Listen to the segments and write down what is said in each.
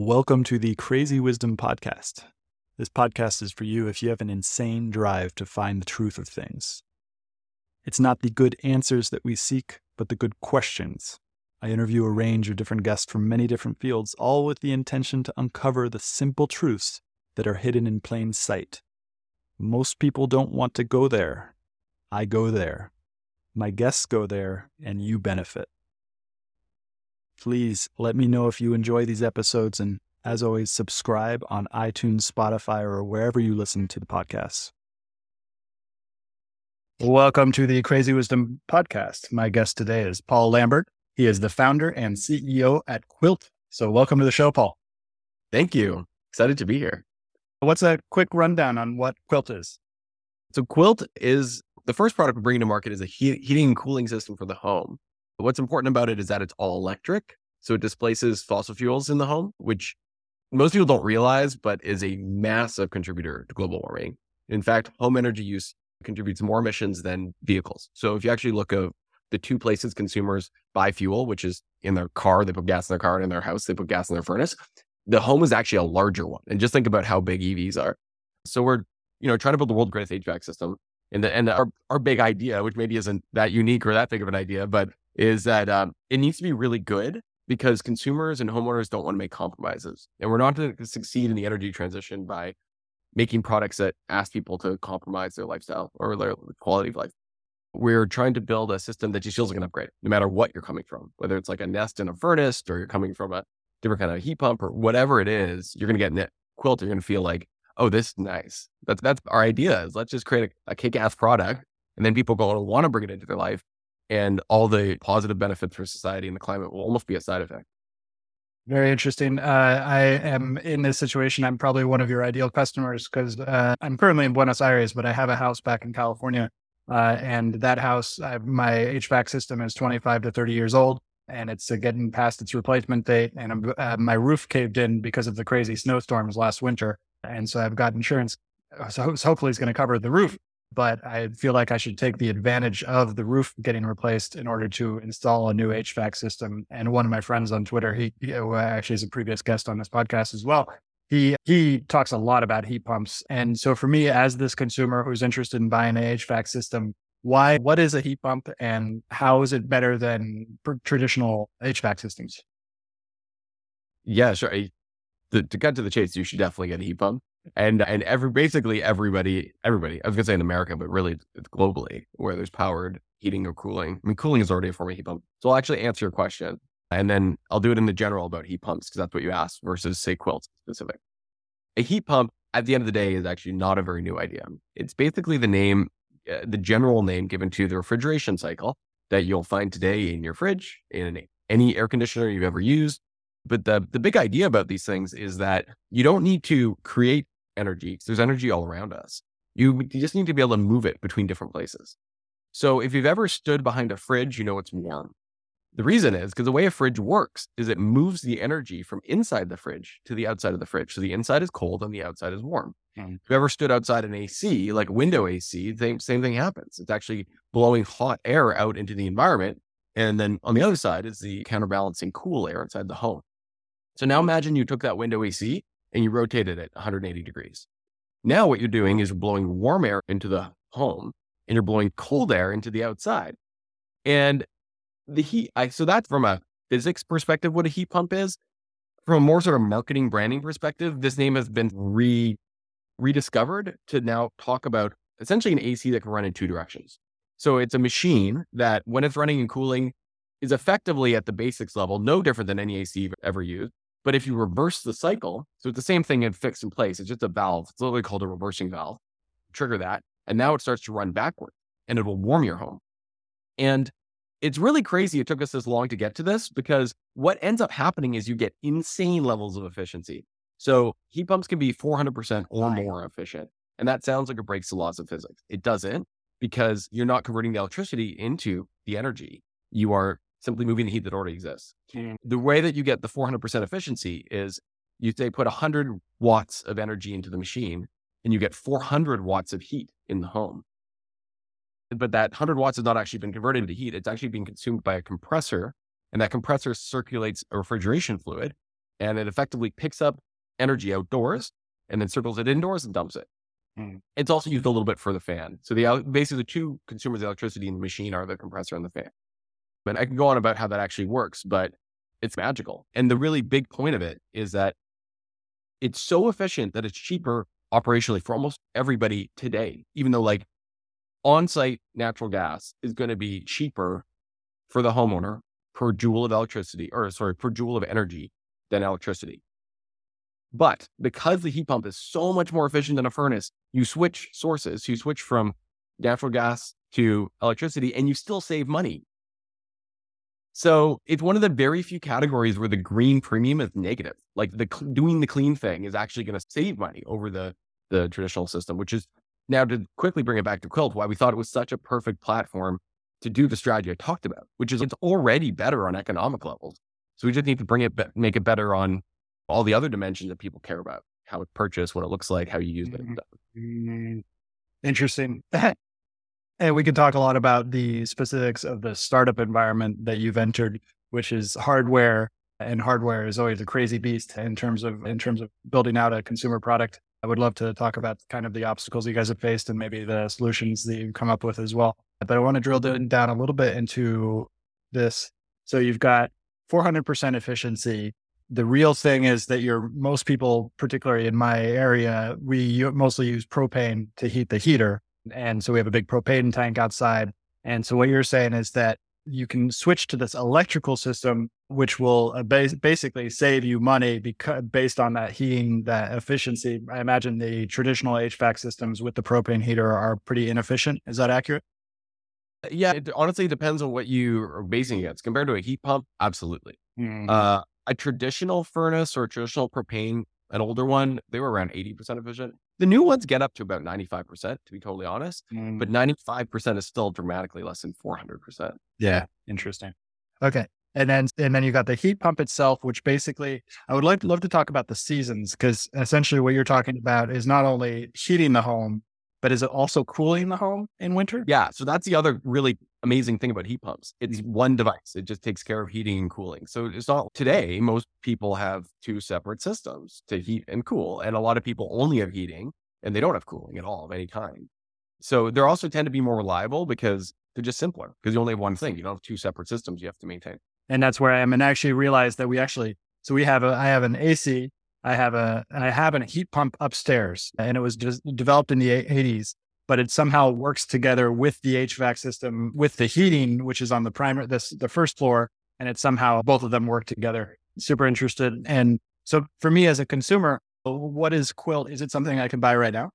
Welcome to the Crazy Wisdom Podcast. This podcast is for you if you have an insane drive to find the truth of things. It's not the good answers that we seek, but the good questions. I interview a range of different guests from many different fields, all with the intention to uncover the simple truths that are hidden in plain sight. Most people don't want to go there. I go there. My guests go there, and you benefit. Please let me know if you enjoy these episodes. And as always, subscribe on iTunes, Spotify, or wherever you listen to the podcasts. Welcome to the Crazy Wisdom Podcast. My guest today is Paul Lambert. He is the founder and CEO at Quilt. So, welcome to the show, Paul. Thank you. Excited to be here. What's a quick rundown on what Quilt is? So, Quilt is the first product we're bringing to market is a heating and cooling system for the home. What's important about it is that it's all electric. So it displaces fossil fuels in the home, which most people don't realize, but is a massive contributor to global warming. In fact, home energy use contributes more emissions than vehicles. So if you actually look at the two places consumers buy fuel, which is in their car, they put gas in their car, and in their house, they put gas in their furnace. The home is actually a larger one. And just think about how big EVs are. So we're, you know, trying to build the world's greatest HVAC system. And the, and the, our, our big idea, which maybe isn't that unique or that big of an idea, but is that um, it needs to be really good because consumers and homeowners don't want to make compromises. And we're not going to succeed in the energy transition by making products that ask people to compromise their lifestyle or their quality of life. We're trying to build a system that just feels like an upgrade, no matter what you're coming from, whether it's like a nest in a furnace or you're coming from a different kind of heat pump or whatever it is, you're going to get in quilt. You're going to feel like, oh, this is nice. That's, that's our idea is let's just create a, a kick ass product. And then people go and want to bring it into their life and all the positive benefits for society and the climate will almost be a side effect. Very interesting. Uh, I am in this situation. I'm probably one of your ideal customers because uh, I'm currently in Buenos Aires, but I have a house back in California. Uh, and that house, I, my HVAC system is 25 to 30 years old and it's getting past its replacement date. And uh, my roof caved in because of the crazy snowstorms last winter. And so I've got insurance. So hopefully it's going to cover the roof but I feel like I should take the advantage of the roof getting replaced in order to install a new HVAC system. And one of my friends on Twitter, he, he actually is a previous guest on this podcast as well. He he talks a lot about heat pumps. And so for me, as this consumer who's interested in buying an HVAC system, why what is a heat pump and how is it better than traditional HVAC systems? Yeah, sure. To, to cut to the chase, you should definitely get a heat pump and and every basically everybody everybody I was gonna say in America, but really it's globally where there's powered heating or cooling. I mean, cooling is already a form of heat pump. So I'll actually answer your question, and then I'll do it in the general about heat pumps because that's what you asked versus say quilts specific. A heat pump at the end of the day is actually not a very new idea. It's basically the name, uh, the general name given to the refrigeration cycle that you'll find today in your fridge, in any air conditioner you've ever used. But the, the big idea about these things is that you don't need to create energy because there's energy all around us. You, you just need to be able to move it between different places. So if you've ever stood behind a fridge, you know it's warm. The reason is because the way a fridge works is it moves the energy from inside the fridge to the outside of the fridge. So the inside is cold and the outside is warm. Mm. If you ever stood outside an AC, like window AC, same, same thing happens. It's actually blowing hot air out into the environment. And then on the other side is the counterbalancing cool air inside the home. So now imagine you took that window AC and you rotated it 180 degrees. Now what you're doing is blowing warm air into the home and you're blowing cold air into the outside. And the heat, I, so that's from a physics perspective, what a heat pump is. From a more sort of marketing branding perspective, this name has been re rediscovered to now talk about essentially an AC that can run in two directions. So it's a machine that when it's running and cooling is effectively at the basics level, no different than any AC you've ever used. But if you reverse the cycle, so it's the same thing and fixed in place, it's just a valve. It's literally called a reversing valve. Trigger that. And now it starts to run backward and it will warm your home. And it's really crazy it took us this long to get to this because what ends up happening is you get insane levels of efficiency. So heat pumps can be 400% or more efficient. And that sounds like it breaks the laws of physics. It doesn't because you're not converting the electricity into the energy. You are simply moving the heat that already exists. Mm. The way that you get the 400% efficiency is you say put 100 watts of energy into the machine and you get 400 watts of heat in the home. But that 100 watts has not actually been converted into heat. It's actually being consumed by a compressor, and that compressor circulates a refrigeration fluid. and it effectively picks up energy outdoors and then circles it indoors and dumps it. Mm. It's also used a little bit for the fan. So the basically the two consumers of electricity in the machine are the compressor and the fan. But I can go on about how that actually works, but it's magical. And the really big point of it is that it's so efficient that it's cheaper operationally for almost everybody today, even though like on-site natural gas is going to be cheaper for the homeowner per joule of electricity, or sorry, per joule of energy than electricity. But because the heat pump is so much more efficient than a furnace, you switch sources, you switch from natural gas to electricity, and you still save money. So it's one of the very few categories where the green premium is negative. Like the doing the clean thing is actually going to save money over the the traditional system, which is now to quickly bring it back to Quilt, why we thought it was such a perfect platform to do the strategy I talked about, which is it's already better on economic levels. So we just need to bring it, make it better on all the other dimensions that people care about, how it purchased, what it looks like, how you use it. Mm-hmm. Interesting. and we can talk a lot about the specifics of the startup environment that you've entered, which is hardware and hardware is always a crazy beast in terms of in terms of building out a consumer product. I would love to talk about kind of the obstacles you guys have faced and maybe the solutions that you've come up with as well. But I want to drill down a little bit into this. So you've got 400% efficiency. The real thing is that you're most people, particularly in my area, we mostly use propane to heat the heater. And so we have a big propane tank outside. And so what you're saying is that you can switch to this electrical system, which will uh, basically save you money because based on that heating, that efficiency. I imagine the traditional HVAC systems with the propane heater are pretty inefficient. Is that accurate? Uh, yeah, it honestly depends on what you are basing it against. Compared to a heat pump, absolutely. Mm-hmm. Uh, a traditional furnace or traditional propane, an older one, they were around 80% efficient. The new ones get up to about 95%, to be totally honest, mm-hmm. but 95% is still dramatically less than 400%. Yeah. Interesting. Okay. And then, and then you got the heat pump itself, which basically I would like to love to talk about the seasons because essentially what you're talking about is not only heating the home, but is it also cooling the home in winter? Yeah. So that's the other really amazing thing about heat pumps. It's mm-hmm. one device. It just takes care of heating and cooling. So it's not today, most people have two separate systems to heat and cool. And a lot of people only have heating and they don't have cooling at all of any kind. So they also tend to be more reliable because they're just simpler because you only have one thing. You don't have two separate systems you have to maintain. And that's where I am. And I actually realized that we actually, so we have a, I have an AC I have a I have a heat pump upstairs, and it was just developed in the 80s, but it somehow works together with the HVAC system with the heating, which is on the primer this the first floor, and it somehow both of them work together. Super interested, and so for me as a consumer, what is Quilt? Is it something I can buy right now?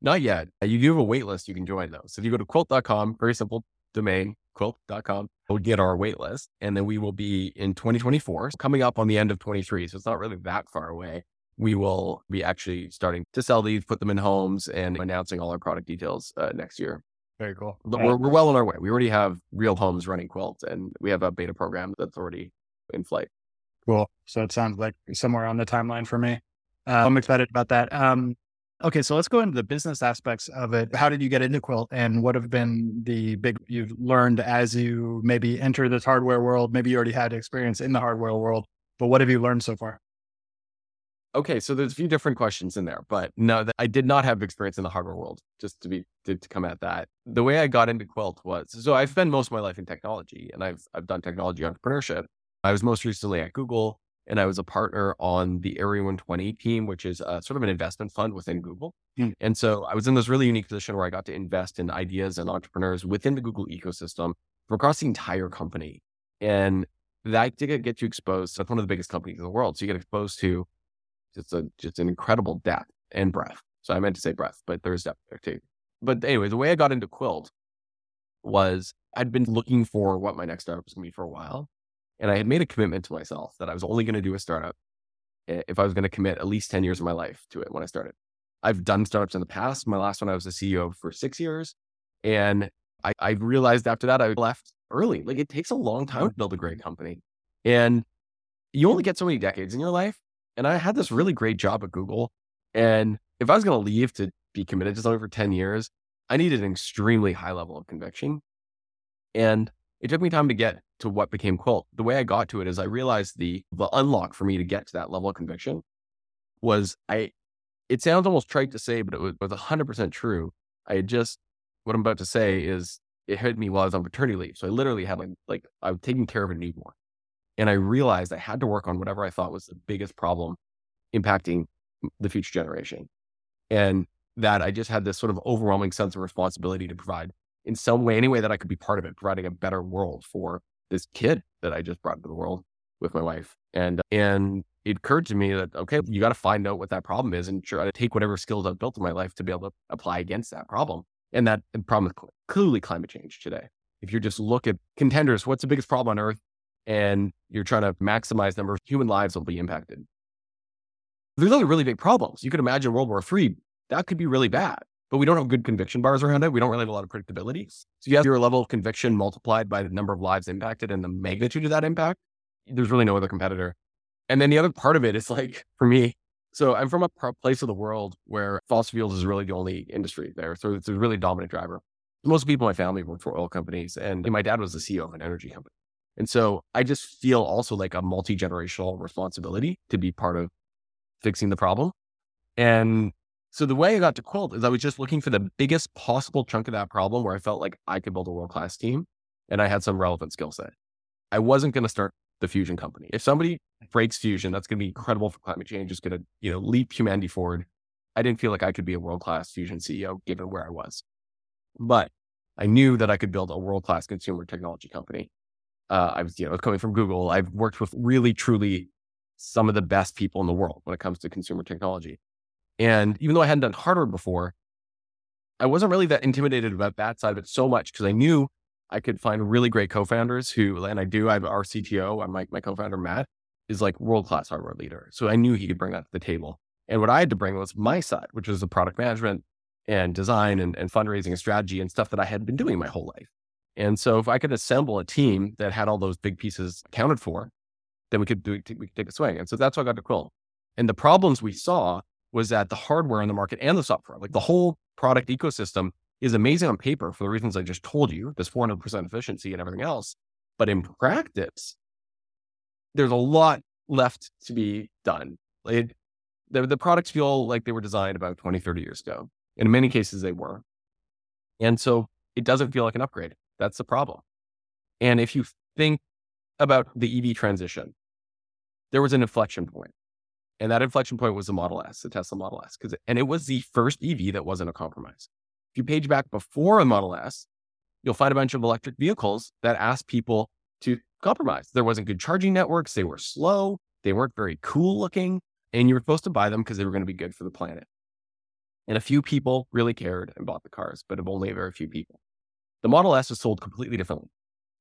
Not yet. Uh, you do have a wait list you can join though. So if you go to quilt.com, very simple domain, quilt.com, we'll get our wait list. And then we will be in 2024, coming up on the end of 23. So it's not really that far away. We will be actually starting to sell these, put them in homes, and announcing all our product details uh, next year. Very cool. We're, we're well on our way. We already have real homes running Quilt, and we have a beta program that's already in flight. Cool. So it sounds like somewhere on the timeline for me. Uh, I'm excited about that. Um, Okay, so let's go into the business aspects of it. How did you get into Quilt and what have been the big you've learned as you maybe enter this hardware world? Maybe you already had experience in the hardware world, but what have you learned so far? Okay, so there's a few different questions in there, but no, I did not have experience in the hardware world. Just to be to, to come at that, the way I got into Quilt was so I've spent most of my life in technology, and I've I've done technology entrepreneurship. I was most recently at Google and I was a partner on the Area 120 team, which is uh, sort of an investment fund within Google. Mm. And so I was in this really unique position where I got to invest in ideas and entrepreneurs within the Google ecosystem from across the entire company. And that did get you exposed. So it's one of the biggest companies in the world. So you get exposed to just a just an incredible depth and breadth. So I meant to say breadth, but there's depth there too. But anyway, the way I got into Quilt was I'd been looking for what my next startup was going to be for a while. And I had made a commitment to myself that I was only going to do a startup if I was going to commit at least 10 years of my life to it when I started. I've done startups in the past. My last one, I was a CEO for six years. And I, I realized after that, I left early. Like it takes a long time to build a great company. And you only get so many decades in your life. And I had this really great job at Google. And if I was going to leave to be committed to something for 10 years, I needed an extremely high level of conviction. And it took me time to get to what became Quilt. The way I got to it is I realized the the unlock for me to get to that level of conviction was I. It sounds almost trite to say, but it was, was 100% true. I had just what I'm about to say is it hit me while I was on paternity leave. So I literally had like like I was taking care of a newborn, and I realized I had to work on whatever I thought was the biggest problem impacting the future generation, and that I just had this sort of overwhelming sense of responsibility to provide in some way, any way that I could be part of it, providing a better world for this kid that I just brought into the world with my wife. And and it occurred to me that okay, you got to find out what that problem is and try to take whatever skills I've built in my life to be able to apply against that problem. And that problem is clearly climate change today. If you just look at contenders, what's the biggest problem on Earth, and you're trying to maximize the number of human lives will be impacted. There's other really big problems. You could imagine World War III. That could be really bad but we don't have good conviction bars around it. We don't really have a lot of predictability. So you have your level of conviction multiplied by the number of lives impacted and the magnitude of that impact. There's really no other competitor. And then the other part of it is like, for me, so I'm from a place of the world where fossil fuels is really the only industry there. So it's a really dominant driver. Most people in my family work for oil companies, and my dad was the CEO of an energy company. And so I just feel also like a multi generational responsibility to be part of fixing the problem. And so the way I got to Quilt is I was just looking for the biggest possible chunk of that problem where I felt like I could build a world class team and I had some relevant skill set. I wasn't going to start the fusion company. If somebody breaks fusion, that's going to be incredible for climate change. It's going to, you know, leap humanity forward. I didn't feel like I could be a world class fusion CEO given where I was, but I knew that I could build a world class consumer technology company. Uh, I was, you know, coming from Google. I've worked with really, truly some of the best people in the world when it comes to consumer technology. And even though I hadn't done hardware before, I wasn't really that intimidated about that side of it so much because I knew I could find really great co-founders who, and I do, I have our CTO, I'm my, my co-founder, Matt, is like world-class hardware leader. So I knew he could bring that to the table. And what I had to bring was my side, which was the product management and design and, and fundraising and strategy and stuff that I had been doing my whole life. And so if I could assemble a team that had all those big pieces accounted for, then we could do, we could take a swing. And so that's how I got to Quilt. And the problems we saw was that the hardware on the market and the software, like the whole product ecosystem is amazing on paper for the reasons I just told you, this 400% efficiency and everything else. But in practice, there's a lot left to be done. It, the, the products feel like they were designed about 20, 30 years ago. In many cases, they were. And so it doesn't feel like an upgrade. That's the problem. And if you think about the EV transition, there was an inflection point. And that inflection point was the Model S, the Tesla Model S, because and it was the first EV that wasn't a compromise. If you page back before a Model S, you'll find a bunch of electric vehicles that asked people to compromise. There wasn't good charging networks, they were slow, they weren't very cool looking, and you were supposed to buy them because they were going to be good for the planet. And a few people really cared and bought the cars, but of only a very few people. The Model S was sold completely differently.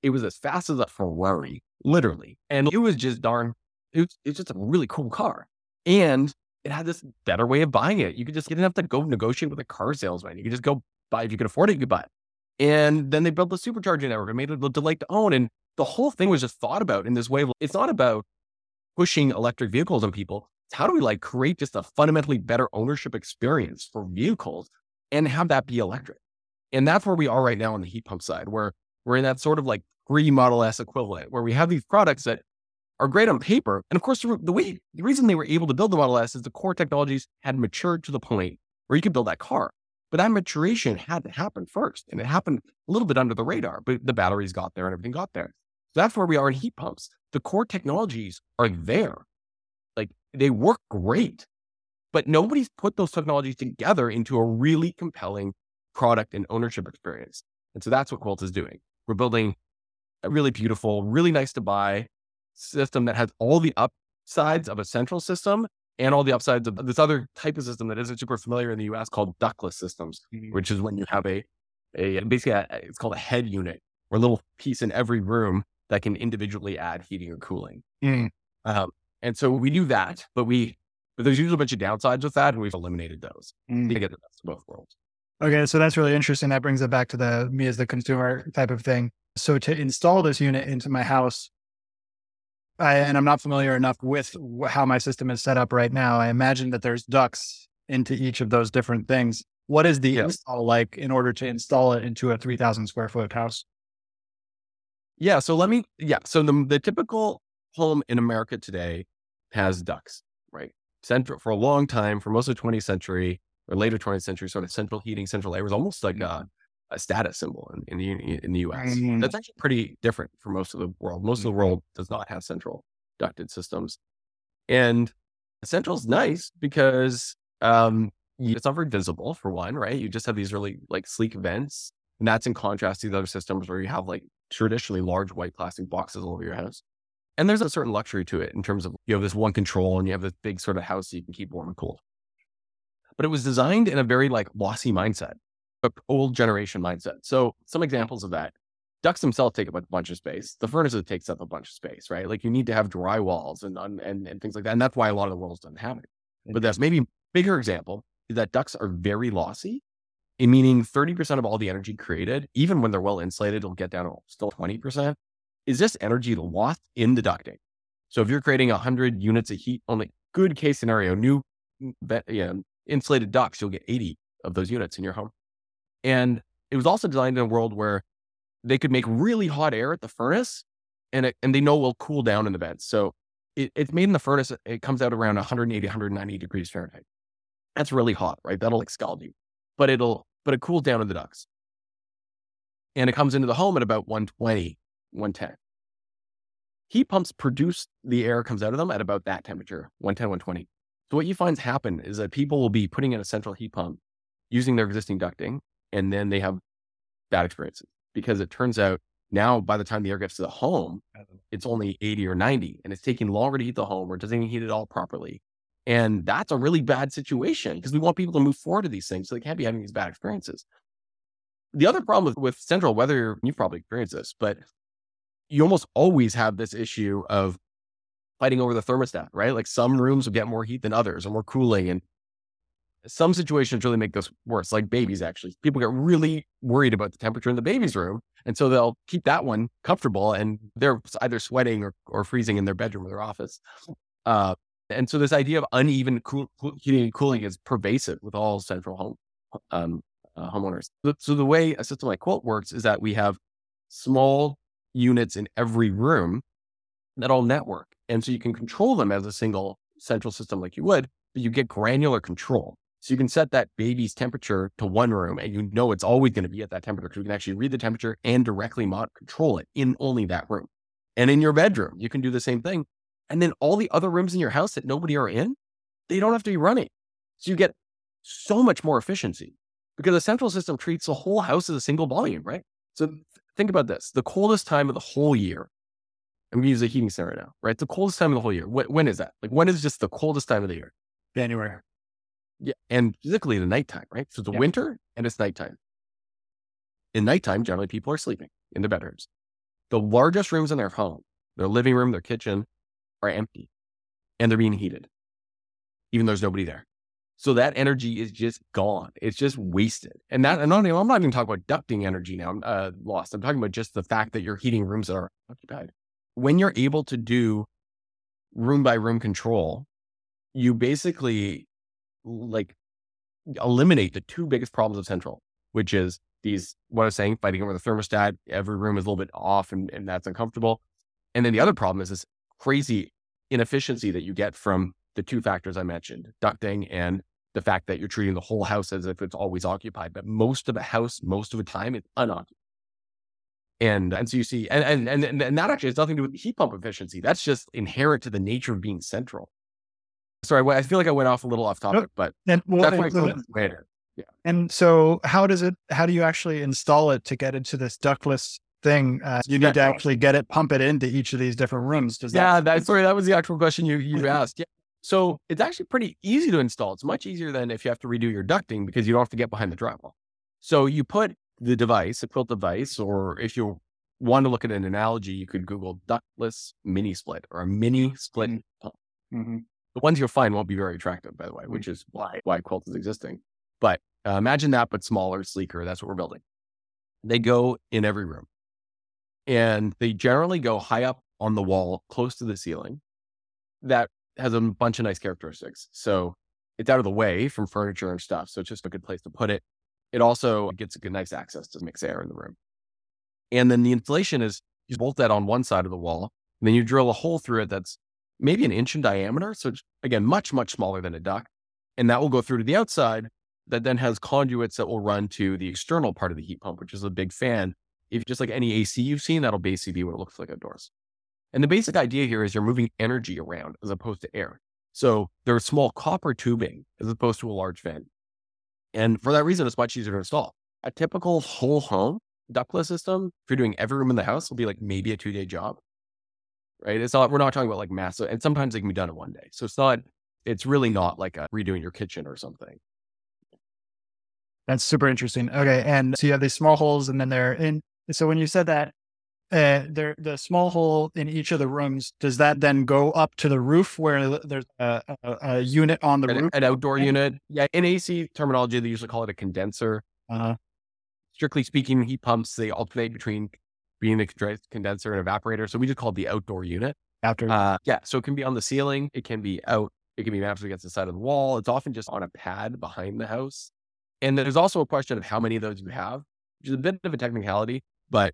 It was as fast as a Ferrari, literally. And it was just darn, it was, it was just a really cool car. And it had this better way of buying it. You could just you didn't have to go negotiate with a car salesman. You could just go buy if you could afford it, you could buy it. And then they built the supercharging network and made it a delight to own. And the whole thing was just thought about in this way of it's not about pushing electric vehicles on people. It's how do we like create just a fundamentally better ownership experience for vehicles and have that be electric? And that's where we are right now on the heat pump side, where we're in that sort of like pre Model S equivalent, where we have these products that are great on paper. And of course, the way the reason they were able to build the Model S is the core technologies had matured to the point where you could build that car. But that maturation had to happen first. And it happened a little bit under the radar, but the batteries got there and everything got there. So that's where we are in heat pumps. The core technologies are there. Like they work great, but nobody's put those technologies together into a really compelling product and ownership experience. And so that's what Quilt is doing. We're building a really beautiful, really nice to buy, system that has all the upsides of a central system and all the upsides of this other type of system that isn't super familiar in the US called ductless systems, mm-hmm. which is when you have a, a basically a, it's called a head unit or a little piece in every room that can individually add heating or cooling. Mm. Um, and so we do that, but we, but there's usually a bunch of downsides with that, and we've eliminated those mm. to get the best of both worlds. Okay, so that's really interesting. That brings it back to the me as the consumer type of thing. So to install this unit into my house, I, and I'm not familiar enough with how my system is set up right now. I imagine that there's ducts into each of those different things. What is the install like in order to install it into a 3,000 square foot house? Yeah. So let me, yeah. So the, the typical home in America today has ducts, right? Central for a long time, for most of the 20th century or later 20th century, sort of central heating, central air was almost like a, a status symbol in, in, the, in the US. Mm. That's actually pretty different for most of the world. Most of the world does not have central ducted systems. And central is nice because um, it's not very visible for one, right? You just have these really like sleek vents. And that's in contrast to the other systems where you have like traditionally large white plastic boxes all over your house. And there's a certain luxury to it in terms of you have this one control and you have this big sort of house so you can keep warm and cool. But it was designed in a very like lossy mindset, a old generation mindset. So some examples of that. Ducts themselves take up a bunch of space. The furnaces takes up a bunch of space, right? Like you need to have dry walls and and and things like that. And that's why a lot of the world doesn't have it. But mm-hmm. that's maybe bigger example is that ducts are very lossy, meaning 30% of all the energy created, even when they're well insulated, it'll get down to still 20%, is this energy lost in the ducting. So if you're creating 100 units of heat, only good case scenario, new mm, you know, insulated ducts, you'll get 80 of those units in your home. And it was also designed in a world where they could make really hot air at the furnace and it, and they know will cool down in the vents. So it, it's made in the furnace. It comes out around 180, 190 degrees Fahrenheit. That's really hot, right? That'll like scald you, but it'll, but it cools down in the ducts. And it comes into the home at about 120, 110. Heat pumps produce the air comes out of them at about that temperature, 110, 120. So what you find happen is that people will be putting in a central heat pump using their existing ducting, and then they have bad experiences because it turns out now by the time the air gets to the home, it's only 80 or 90, and it's taking longer to heat the home or it doesn't even heat it all properly. And that's a really bad situation because we want people to move forward to these things. So they can't be having these bad experiences. The other problem with, with central, whether you've probably experienced this, but you almost always have this issue of fighting over the thermostat, right? Like some rooms will get more heat than others or more cooling. And some situations really make this worse, like babies, actually. People get really worried about the temperature in the baby's room. And so they'll keep that one comfortable and they're either sweating or, or freezing in their bedroom or their office. Uh, and so this idea of uneven cool, heating and cooling is pervasive with all central home um, uh, homeowners. So the way a system like Quilt works is that we have small units in every room that all network. And so you can control them as a single central system like you would, but you get granular control. So you can set that baby's temperature to one room and you know it's always going to be at that temperature because you can actually read the temperature and directly mod- control it in only that room. And in your bedroom, you can do the same thing. And then all the other rooms in your house that nobody are in, they don't have to be running. So you get so much more efficiency because the central system treats the whole house as a single volume, right? So think about this the coldest time of the whole year. I'm going to use a heating scenario now, right? The coldest time of the whole year. When, when is that? Like, when is just the coldest time of the year? January. Yeah. And physically the nighttime, right? So it's the Yeah. winter and it's nighttime. In nighttime, generally people are sleeping in their bedrooms. The largest rooms in their home, their living room, their kitchen, are empty and they're being heated, even though there's nobody there. So that energy is just gone. It's just wasted. And that, and not, even- I'm not even talking about ducting energy now, I'm uh, lost. I'm talking about just the fact that you're heating rooms that are occupied. When you're able to do room by room control, you basically like eliminate the two biggest problems of central, which is these, what I was saying, fighting over the thermostat. Every room is a little bit off and, and that's uncomfortable. And then the other problem is this crazy inefficiency that you get from the two factors I mentioned, ducting and the fact that you're treating the whole house as if it's always occupied, but most of the house, most of the time, it's unoccupied. And and so you see, and and and, and that actually has nothing to do with heat pump efficiency. That's just inherent to the nature of being central. Sorry, I feel like I went off a little off topic, but And well, that's why and- it's the way it is. And so, how does it? How do you actually install it to get into this ductless thing? Uh, you need to actually get it, pump it into each of these different rooms. Does Yeah, that? that sorry, that was the actual question you you asked. Yeah. So it's actually pretty easy to install. It's much easier than if you have to redo your ducting because you don't have to get behind the drywall. So you put the device, a quilt device, or if you want to look at an analogy, you could Google ductless mini split or a mini split Mm. pump. Mhm. The ones you'll find won't be very attractive, by the way, which is why why quilt is existing. But uh, imagine that, but smaller, sleeker. That's what we're building. They go in every room, and they generally go high up on the wall, close to the ceiling. That has a bunch of nice characteristics. So it's out of the way from furniture and stuff. So it's just a good place to put it. It also gets a good, nice access to mix air in the room. And then the installation is You bolt that on one side of the wall, and then you drill a hole through it that's maybe an inch in diameter. So again, much, much smaller than a duct. And that will go through to the outside that then has conduits that will run to the external part of the heat pump, which is a big fan. If just like any AC you've seen, that'll basically be what it looks like outdoors. And the basic idea here is you're moving energy around as opposed to air. So there's small copper tubing as opposed to a large fan. And for that reason, it's much easier to install. A typical whole home ductless system, if you're doing every room in the house, will be like maybe a two day job. Right. It's not, we're not talking about like massive, and sometimes they can be done in one day. So it's not, it's really not like a redoing your kitchen or something. That's super interesting. Okay. And so you have these small holes and then they're in. So when you said that, uh, there, the small hole in each of the rooms, does that then go up to the roof where there's a, a, a unit on the an, roof? An outdoor unit. Yeah. In AC terminology, they usually call it a condenser. Uh-huh. Strictly speaking, heat pumps, they alternate between being a condenser and evaporator. So we just call it the outdoor unit. After. Uh, yeah. So it can be on the ceiling. It can be out. It can be mounted against the side of the wall. It's often just on a pad behind the house. And there's also a question of how many of those you have, which is a bit of a technicality, but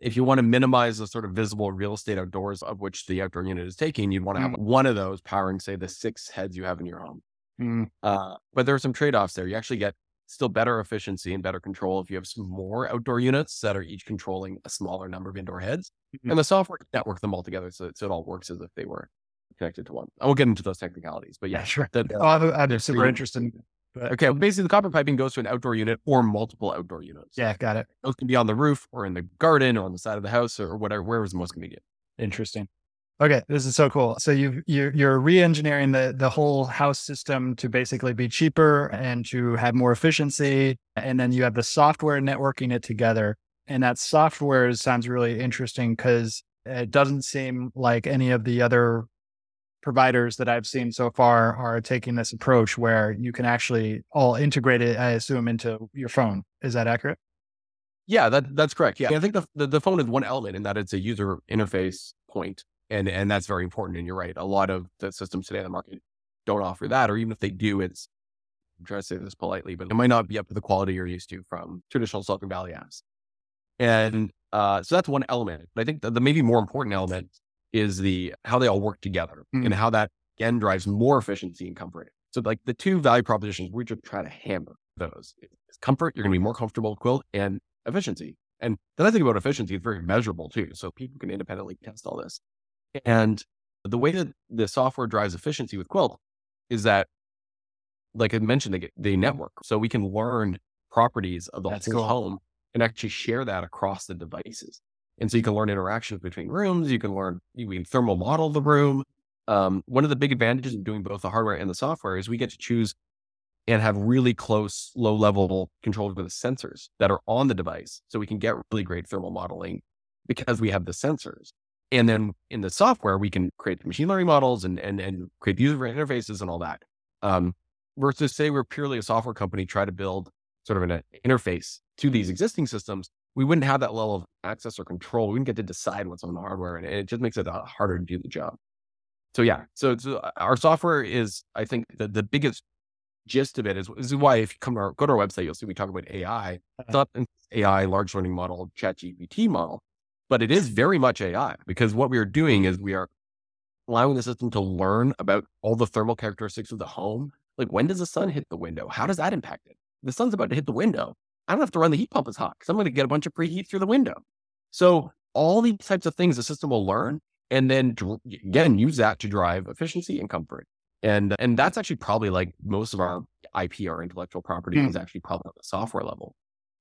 if you want to minimize the sort of visible real estate outdoors of which the outdoor unit is taking, you'd want to have Mm. one of those powering, say, the six heads you have in your home. Mm, Uh, but there are some trade offs there. You actually get still better efficiency and better control if you have some more outdoor units that are each controlling a smaller number of indoor heads. Mhm. And the software can network them all together so, so it all works as if they were connected to one. I won't get into those technicalities, but yeah. yeah, sure. Oh, I'm, I'm super interested. But Okay, well, basically the copper piping goes to an outdoor unit or multiple outdoor units. yeah, got it. Those can be on the roof or in the garden or on the side of the house or whatever, wherever's most convenient. Interesting. Okay, this is so cool. So you you're, you're re-engineering the the whole house system to basically be cheaper and to have more efficiency, and then you have the software networking it together. And that software sounds really interesting because it doesn't seem like any of the other providers that I've seen so far are taking this approach where you can actually all integrate it, I assume, into your phone. Is that accurate? Yeah, that that's correct. Yeah, I think the, the the phone is one element in that it's a user interface point, and and that's very important. And you're right. A lot of the systems today in the market don't offer that, or even if they do, it's I'm trying to say this politely, but it might not be up to the quality you're used to from traditional Silicon Valley apps. And uh, so that's one element. But I think the, the maybe more important element is the how they all work together Mm. and how that again drives more efficiency and comfort. So like the two value propositions, we just try to hammer those. It's comfort, you're going to be more comfortable with Quilt, and efficiency. And then I think about efficiency, it's very measurable too. So people can independently test all this. And the way that the software drives efficiency with Quilt is that, like I mentioned, they get they network. So we can learn properties of the That's whole cool. home and actually share that across the devices. And so you can learn interactions between rooms. You can learn, you can thermal model the room. Um, one of the big advantages of doing both the hardware and the software is we get to choose and have really close, low level controls with the sensors that are on the device. So we can get really great thermal modeling because we have the sensors. And then in the software, we can create machine learning models and, and, and create user interfaces and all that. Um, versus say we're purely a software company, try to build sort of an interface to these existing systems. We wouldn't have that level of access or control. We wouldn't get to decide what's on the hardware and it just makes it uh, harder to do the job. So yeah, so, so our software is, I think the, the biggest gist of it is, this is why if you come to our, go to our website, you'll see we talk about AI. It's not an AI large learning model, chat GPT model, but it is very much AI because what we are doing is we are allowing the system to learn about all the thermal characteristics of the home. Like when does the sun hit the window? How does that impact it? The sun's about to hit the window. I don't have to run the heat pump as hot because I'm going to get a bunch of preheat through the window. So all these types of things the system will learn and then again use that to drive efficiency and comfort. And and that's actually probably like most of our IP, our intellectual property Hmm. is actually probably on the software level.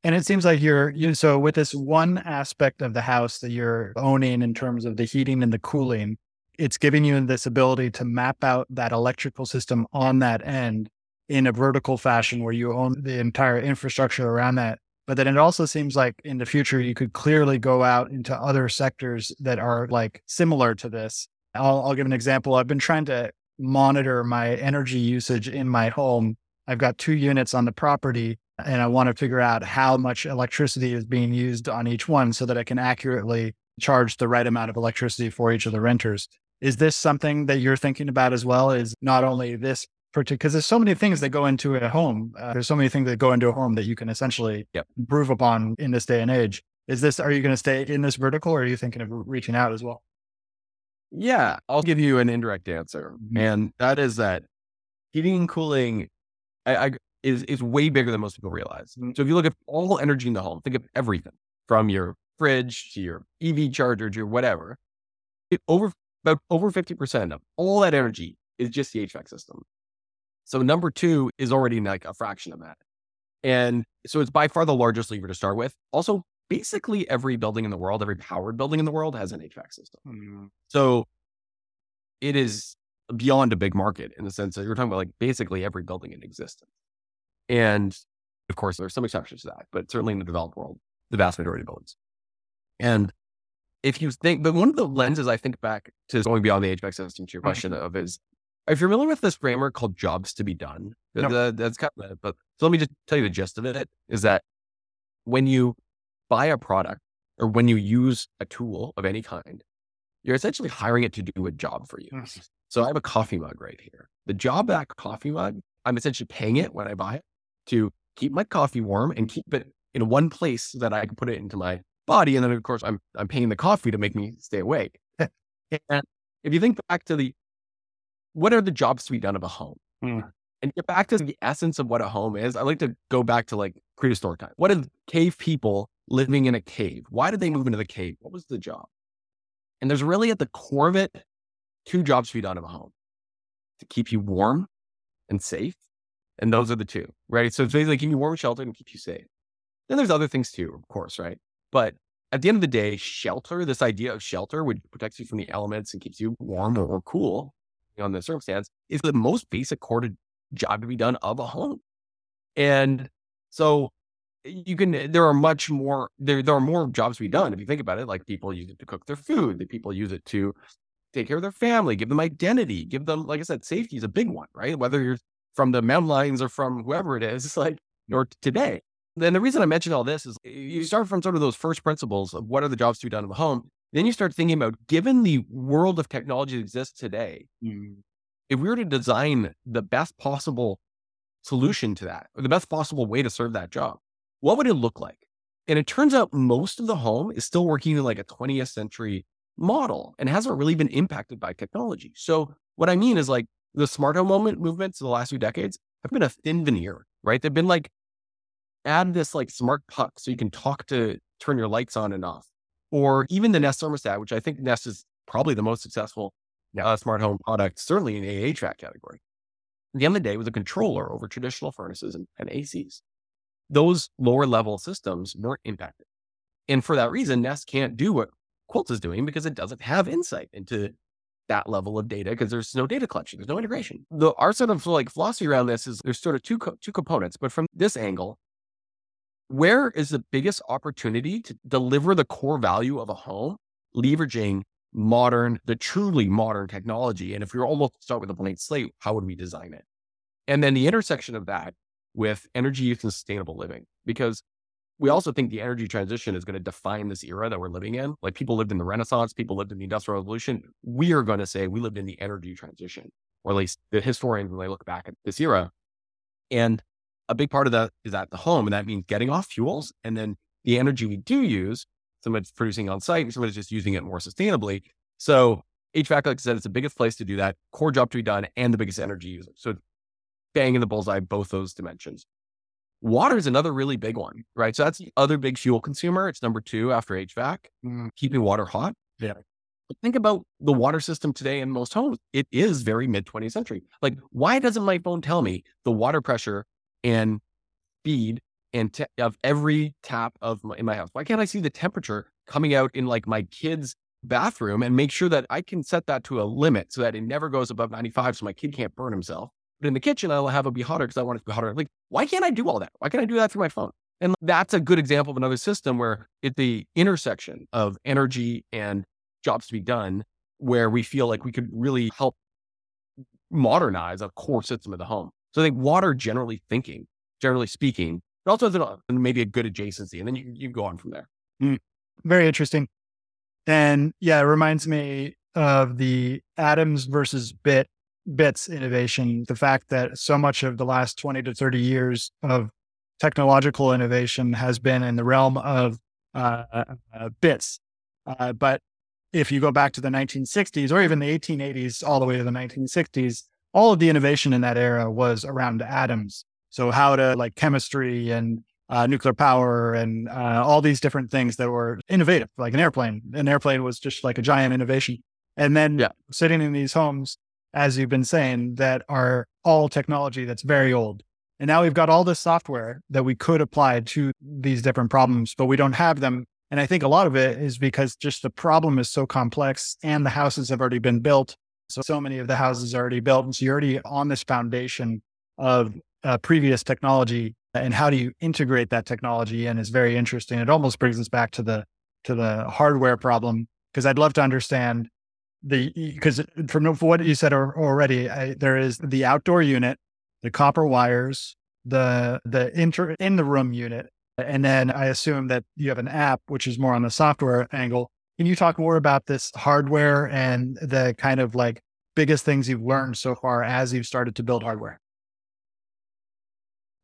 And it seems like you're you so with this one aspect of the house that you're owning in terms of the heating and the cooling, it's giving you this ability to map out that electrical system on that end in a vertical fashion where you own the entire infrastructure around that. But then it also seems like in the future you could clearly go out into other sectors that are like similar to this. I'll, I'll give an example. I've been trying to monitor my energy usage in my home. I've got two units on the property and I want to figure out how much electricity is being used on each one so that I can accurately charge the right amount of electricity for each of the renters. Is this something that you're thinking about as well? Is not only this because there's so many things that go into a home. Uh, there's so many things that go into a home that you can essentially Yep. improve upon in this day and age. Is this, are you going to stay in this vertical or are you thinking of reaching out as well? Yeah, I'll give you an indirect answer. Mm-hmm. And that is that heating and cooling I, I, is, is way bigger than most people realize. Mm-hmm. So if you look at all energy in the home, think of everything from your fridge to your EV charger to your whatever. It over about over 50% of all that energy is just the HVAC system. So number two is already like a fraction of that. And so it's by far the largest lever to start with. Also, basically every building in the world, every powered building in the world has an HVAC system. Mm-hmm. So it is beyond a big market in the sense that you're talking about like basically every building in existence. And of course, there are some exceptions to that, but certainly in the developed world, the vast majority of buildings. And if you think, but one of the lenses I think back to going beyond the HVAC system to your mm-hmm. question of is if you're familiar with this framework called jobs to be done, no. the, that's kind of, but so let me just tell you the gist of it is that when you buy a product or when you use a tool of any kind, you're essentially hiring it to do a job for you. Mm. So I have a coffee mug right here. The job that coffee mug, I'm essentially paying it when I buy it to keep my coffee warm and keep it in one place so that I can put it into my body. And then of course I'm I'm paying the coffee to make me stay awake. and if you think back to the what are the jobs to be done of a home? Mm. And get back to the essence of what a home is. I like to go back to like prehistoric time. What did cave people living in a cave? Why did they move into the cave? What was the job? And there's really at the core of it two jobs to be done of a home to keep you warm and safe. And those are the two, right? So it's basically keep you warm and sheltered and keep you safe. Then there's other things too, of course, right? But at the end of the day, shelter, this idea of shelter, which protects you from the elements and keeps you warm or cool, on the circumstance is the most basic core job to be done of a home. And so you can eh, there are much more there there are more jobs to be done if you think about it like people use it to cook their food the people use it to take care of their family give them identity give them like i said safety is a big one right whether you're from the mountain lions or from whoever it is like or today then the reason i mentioned all this is eh, you start from sort of those first principles of what are the jobs to be done in the home then you start thinking about given the world of technology that exists today, mm. if we were to design the best possible solution to that, or the best possible way to serve that job, what would it look like? And it turns out most of the home is still working in like a 20th century model and hasn't really been impacted by technology. So what I mean is like the smart home moment movements of the last few decades have been a thin veneer, right? They've been like add this like smart puck so you can talk to turn your lights on and off or even the Nest thermostat, which I think Nest is probably the most successful uh, smart home product, certainly in the HVAC category. At the end of the day, was a controller over traditional furnaces and, and ACs. Those lower level systems weren't impacted. And for that reason, Nest can't do what Quilts is doing because it doesn't have insight into that level of data because there's no data collection, there's no integration. The our sort of like philosophy around this is there's sort of two co- two components, but from this angle, where is the biggest opportunity to deliver the core value of a home, leveraging modern, the truly modern technology? And if we are almost to start with a blank slate, how would we design it? And then the intersection of that with energy use and sustainable living, because we also think the energy transition is going to define this era that we're living in. Like people lived in the Renaissance, people lived in the Industrial Revolution. We are going to say we lived in the energy transition, or at least the historians, when they look back at this era. And a big part of that is at the home. And that means getting off fuels. And then the energy we do use, some of it's producing on site and some of it's just using it more sustainably. So HVAC, like I said, it's the biggest place to do that, core job to be done, and the biggest energy user. So bang in the bullseye, both those dimensions. Water is another really big one, right? So that's the other big fuel consumer. It's number two after HVAC, mm. keeping water hot. Yeah. But think about the water system today in most homes. It is very mid 20th century. Like, why doesn't my phone tell me the water pressure and speed and te- of every tap of my, in my house? Why can't I see the temperature coming out in like my kid's bathroom and make sure that I can set that to a limit so that it never goes above 95 so my kid can't burn himself. But in the kitchen, I'll have it be hotter because I want it to be hotter. Like, why can't I do all that? Why can't I do that through my phone? And that's a good example of another system where at the intersection of energy and jobs to be done, where we feel like we could really help modernize a core system of the home. So I think water, generally thinking, generally speaking, it also has a, maybe a good adjacency, and then you you go on from there. Mm, very interesting. And yeah, it reminds me of the atoms versus bit bits innovation. The fact that so much of the last twenty to thirty years of technological innovation has been in the realm of uh, uh, bits. Uh, but if you go back to the 1960s or even the 1880s, all the way to the 1960s, all of the innovation in that era was around atoms. So how to like chemistry and uh, nuclear power and uh, all these different things that were innovative, like an airplane. An airplane was just like a giant innovation. And then yeah. sitting in these homes, as you've been saying, that are all technology that's very old. And now we've got all this software that we could apply to these different problems, but we don't have them. And I think a lot of it is because just the problem is so complex and the houses have already been built. So, so many of the houses are already built. And so you're already on this foundation of uh, previous technology and how do you integrate that technology in is very interesting. It almost brings us back to the, to the hardware problem because I'd love to understand the because from what you said already, I, there is the outdoor unit, the copper wires, the the inter in the room unit, and then I assume that you have an app which is more on the software angle. Can you talk more about this hardware and the kind of like biggest things you've learned so far as you've started to build hardware?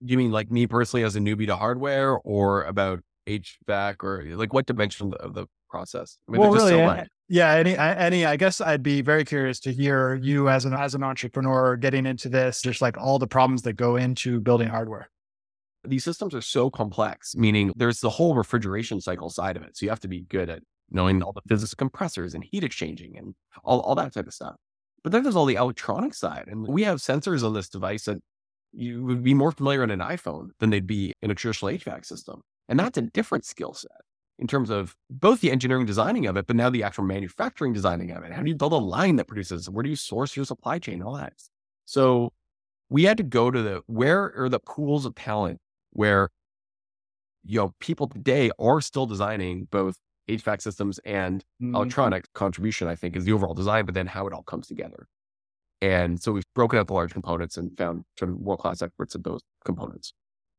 You mean like me personally as a newbie to hardware, or about HVAC, or like what dimension of the process? I mean, well, really, so yeah, any, any, I guess I'd be very curious to hear you as an as an entrepreneur getting into this, just like all the problems that go into building hardware. These systems are so complex, meaning there's the whole refrigeration cycle side of it. So you have to be good at knowing all the physics compressors and heat exchanging and all, all that type of stuff. But then there's all the electronic side. And we have sensors on this device that you would be more familiar in an iPhone than they'd be in a traditional HVAC system. And that's a different skill set in terms of both the engineering designing of it, but now the actual manufacturing designing of it. How do you build a line that produces? Where do you source your supply chain? All that. So we had to go to the where are the pools of talent where you know people today are still designing both HVAC systems and mm-hmm. electronic contribution, I think, is the overall design, but then how it all comes together. And so we've broken out the large components and found sort of world class experts in those components.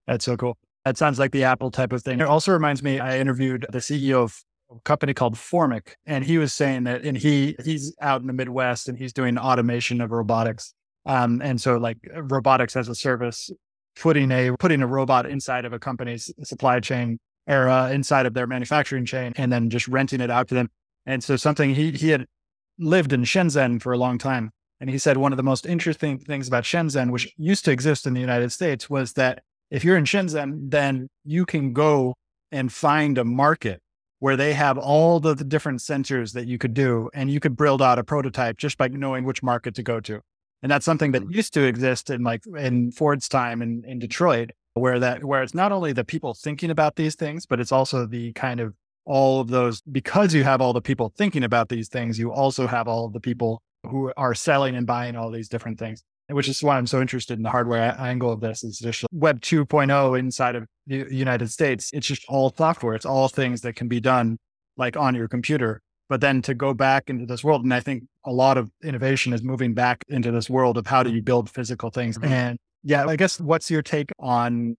That's so cool. That sounds like the Apple type of thing. It also reminds me, I interviewed the CEO of a company called Formic, and he was saying that, and he he's out in the Midwest and he's doing automation of robotics. Um, and so like robotics as a service, putting a putting a robot inside of a company's supply chain era inside of their manufacturing chain and then just renting it out to them. And so something he he had lived in Shenzhen for a long time. And he said one of the most interesting things about Shenzhen, which used to exist in the United States, was that if you're in Shenzhen, then you can go and find a market where they have all the, the different sensors that you could do, and you could build out a prototype just by knowing which market to go to. And that's something that mm. used to exist in like in Ford's time in, in Detroit, where that where it's not only the people thinking about these things, but it's also the kind of all of those because you have all the people thinking about these things, you also have all of the people who are selling and buying all these different things which is why I'm so interested in the hardware angle of this. Is just Web 2.0 inside of the United States. It's just all software. It's all things that can be done like on your computer. But then to go back into this world, and I think a lot of innovation is moving back into this world of how do you build physical things. Mm-hmm. And yeah, I guess what's your take on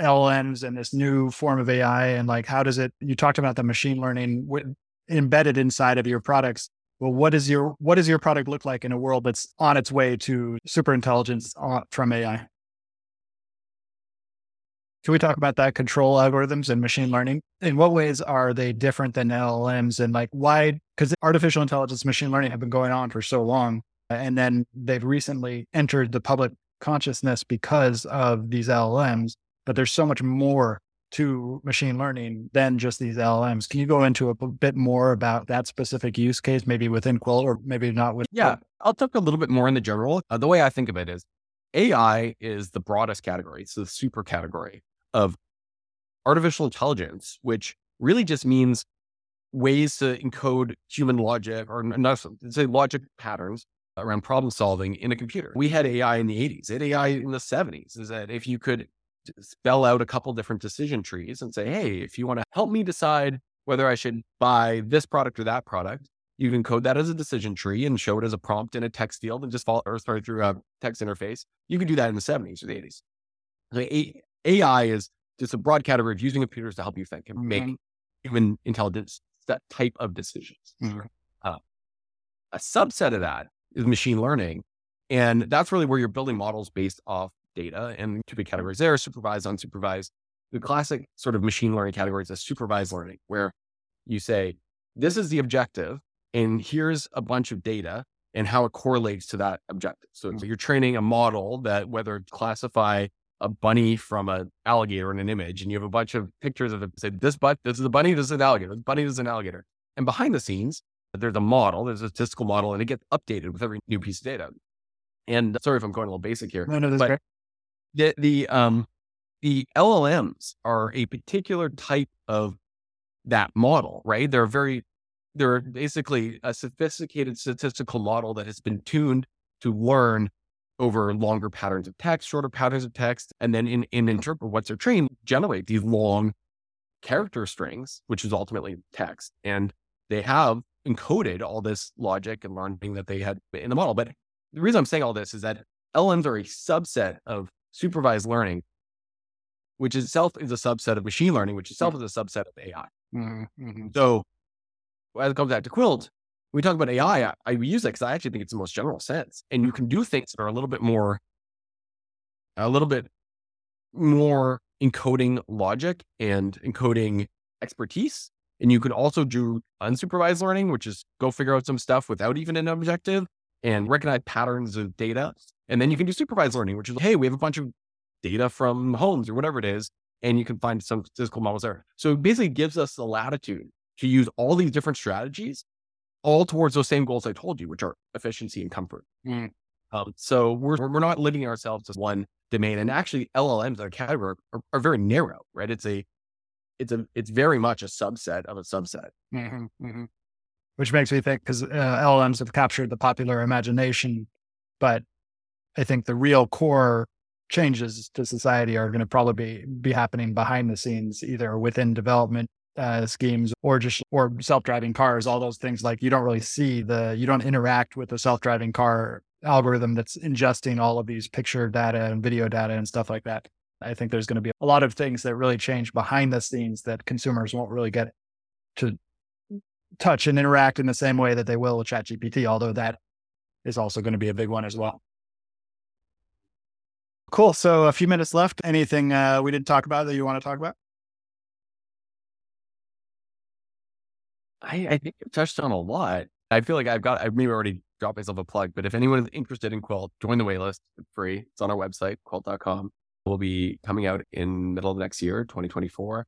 LLMs and this new form of AI and like how does it? You talked about the machine learning w- embedded inside of your products well, what is your what does your product look like in a world that's on its way to super intelligence uh, from AI? Can we talk about that control algorithms and machine learning? In what ways are they different than LLMs and like why? Because artificial intelligence, machine learning have been going on for so long. And then they've recently entered the public consciousness because of these LLMs. But there's so much more to machine learning than just these LLMs. Can you go into a bit more about that specific use case, maybe within Quilt or maybe not with? Yeah, I'll talk a little bit more in the general. Uh, the way I think of it is AI is the broadest category. It's the super category of artificial intelligence, which really just means ways to encode human logic or not say logic patterns around problem solving in a computer. We had AI in the 80s, had AI in the 70s. Is that if you could spell out a couple different decision trees and say, hey, if you want to help me decide whether I should buy this product or that product, you can code that as a decision tree and show it as a prompt in a text field and just follow or sorry through a text interface. You can do that in the 70s or the 80s. So AI is just a broad category of using computers to help you think and make mm-hmm. human intelligence that type of decisions. Mm-hmm. Uh, a subset of that is machine learning. And that's really where you're building models based off data and two big categories there supervised, unsupervised. the classic sort of machine learning categories is supervised learning, where you say, this is the objective, and here's a bunch of data and how it correlates to that objective. So, so you're training a model that whether classify a bunny from an alligator in an image, and you have a bunch of pictures of it. Say this but this is a bunny, this is an alligator, this bunny this is an alligator. And behind the scenes, there's a model, there's a statistical model, and it gets updated with every new piece of data. And sorry if I'm going a little basic here. No, no, that's great. The the um the LLMs are a particular type of that model, right? They're very they're basically a sophisticated statistical model that has been tuned to learn over longer patterns of text, shorter patterns of text, and then in, in interpret what's they're trained, generate these long character strings, which is ultimately text. And they have encoded all this logic and learning that they had in the model. But the reason I'm saying all this is that LMs are a subset of supervised learning, which itself is a subset of machine learning, which itself is a subset of AI. Mm-hmm. mm-hmm. So as it comes back to Quilt, we talk about AI, I, I use it because I actually think it's the most general sense. And you can do things that are a little bit more, a little bit more encoding logic and encoding expertise. And you can also do unsupervised learning, which is go figure out some stuff without even an objective and recognize patterns of data. And then you can do supervised learning, which is, hey, we have a bunch of data from homes or whatever it is, and you can find some statistical models there. So it basically gives us the latitude to use all these different strategies all towards those same goals I told you, which are efficiency and comfort. Mm. Um, so we're, we're not limiting ourselves to one domain. And actually LLMs are category are, are, very narrow, right? It's a, it's a, it's very much a subset of a subset. Mm-hmm, mm-hmm. Which makes me think because uh, have captured the popular imagination, but I think the real core changes to society are going to probably be, be happening behind the scenes, either within development uh, schemes or just or self-driving cars all those things like you don't really see the you don't interact with the self-driving car algorithm that's ingesting all of these picture data and video data and stuff like that i think there's going to be a lot of things that really change behind the scenes that consumers won't really get to touch and interact in the same way that they will with ChatGPT, although that is also going to be a big one as well. Cool. So a few minutes left. Anything uh, we didn't talk about that you want to talk about? I, I think you touched on a lot. I feel like I've got, I maybe already dropped myself a plug, but if anyone is interested in Quilt, join the waitlist. It's free. It's on our website, quilt.com. We'll be coming out in middle of next year, 2024.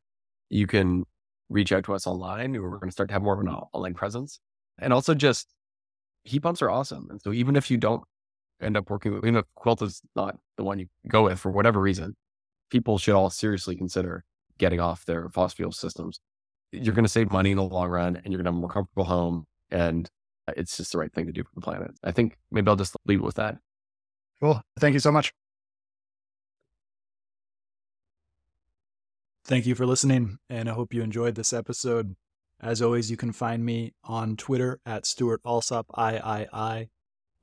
You can reach out to us online. We're going to start to have more of an online presence. And also just heat pumps are awesome. And so even if you don't end up working with, even if Quilt is not the one you go with for whatever reason, people should all seriously consider getting off their fossil fuel systems you're going to save money in the long run and you're going to have a more comfortable home. And it's just the right thing to do for the planet. I think maybe I'll just leave it with that. Cool. Thank you so much. Thank you for listening, and I hope you enjoyed this episode. As always, you can find me on Twitter at Stewart Alsop III.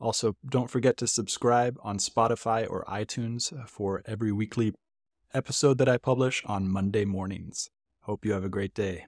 Also, don't forget to subscribe on Spotify or iTunes for every weekly episode that I publish on Monday mornings. Hope you have a great day.